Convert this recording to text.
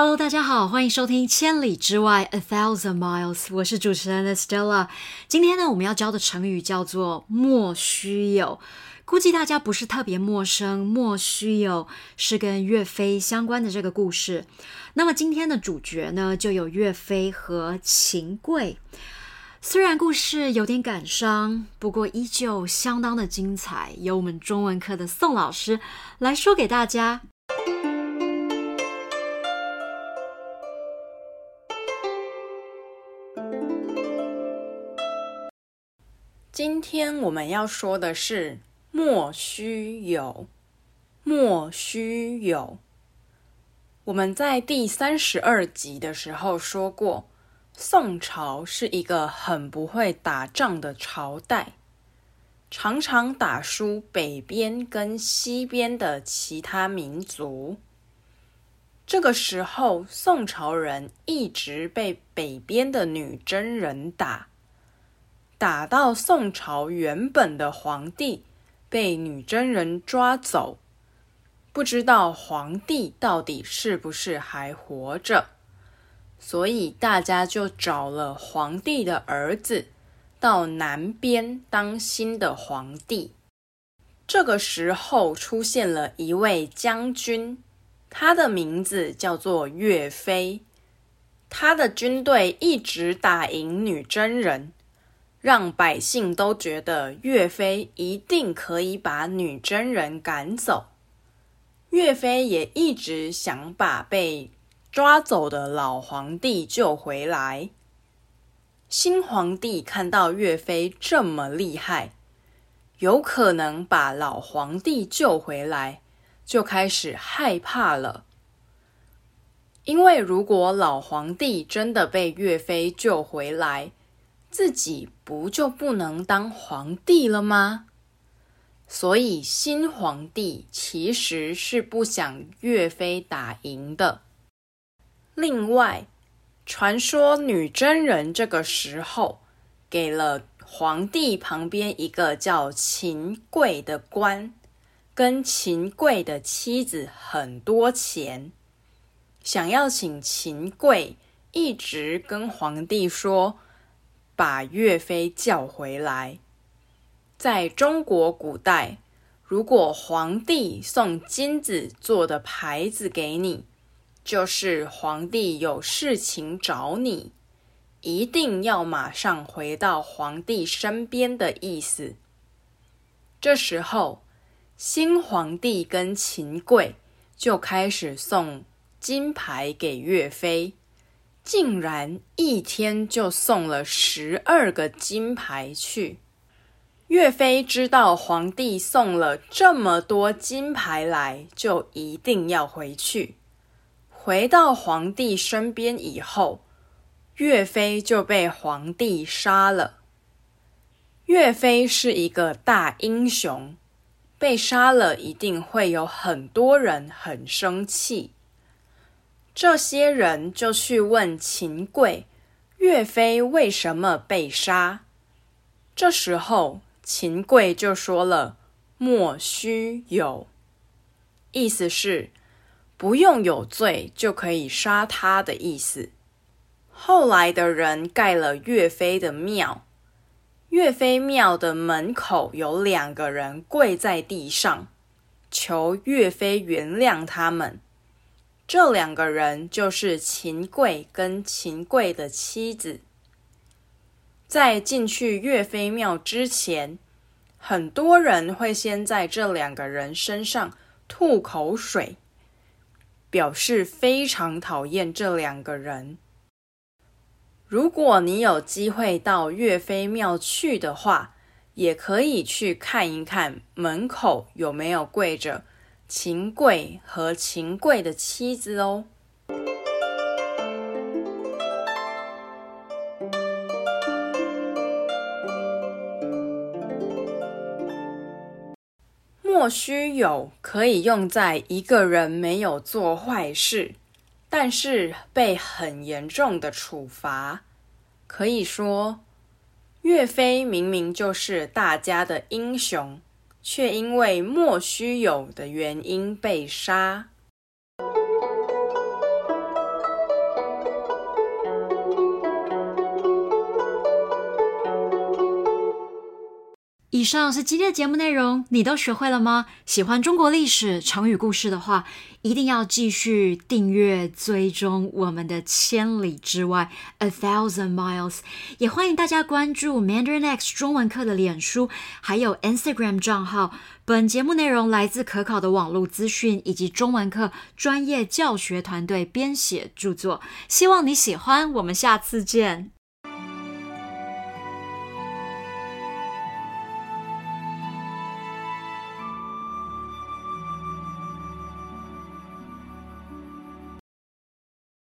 Hello，大家好，欢迎收听《千里之外》（A Thousand Miles），我是主持人 Stella。今天呢，我们要教的成语叫做“莫须有”，估计大家不是特别陌生。莫须有是跟岳飞相关的这个故事。那么今天的主角呢，就有岳飞和秦桧。虽然故事有点感伤，不过依旧相当的精彩。由我们中文课的宋老师来说给大家。今天我们要说的是“莫须有”。莫须有。我们在第三十二集的时候说过，宋朝是一个很不会打仗的朝代，常常打输北边跟西边的其他民族。这个时候，宋朝人一直被北边的女真人打。打到宋朝原本的皇帝被女真人抓走，不知道皇帝到底是不是还活着，所以大家就找了皇帝的儿子到南边当新的皇帝。这个时候出现了一位将军，他的名字叫做岳飞，他的军队一直打赢女真人。让百姓都觉得岳飞一定可以把女真人赶走。岳飞也一直想把被抓走的老皇帝救回来。新皇帝看到岳飞这么厉害，有可能把老皇帝救回来，就开始害怕了。因为如果老皇帝真的被岳飞救回来，自己不就不能当皇帝了吗？所以新皇帝其实是不想岳飞打赢的。另外，传说女真人这个时候给了皇帝旁边一个叫秦桧的官，跟秦桧的妻子很多钱，想要请秦桧一直跟皇帝说。把岳飞叫回来。在中国古代，如果皇帝送金子做的牌子给你，就是皇帝有事情找你，一定要马上回到皇帝身边的意思。这时候，新皇帝跟秦桧就开始送金牌给岳飞。竟然一天就送了十二个金牌去。岳飞知道皇帝送了这么多金牌来，就一定要回去。回到皇帝身边以后，岳飞就被皇帝杀了。岳飞是一个大英雄，被杀了一定会有很多人很生气。这些人就去问秦桧：“岳飞为什么被杀？”这时候，秦桧就说了：“莫须有。”意思是不用有罪就可以杀他的意思。后来的人盖了岳飞的庙，岳飞庙的门口有两个人跪在地上，求岳飞原谅他们。这两个人就是秦桧跟秦桧的妻子。在进去岳飞庙之前，很多人会先在这两个人身上吐口水，表示非常讨厌这两个人。如果你有机会到岳飞庙去的话，也可以去看一看门口有没有跪着。秦桧和秦桧的妻子哦。莫须有可以用在一个人没有做坏事，但是被很严重的处罚。可以说，岳飞明明就是大家的英雄。却因为莫须有的原因被杀。以上是今天的节目内容，你都学会了吗？喜欢中国历史、成语故事的话，一定要继续订阅、追踪我们的《千里之外》（A Thousand Miles）。也欢迎大家关注 Mandarin X 中文课的脸书还有 Instagram 账号。本节目内容来自可考的网络资讯以及中文课专业教学团队编写著作，希望你喜欢。我们下次见。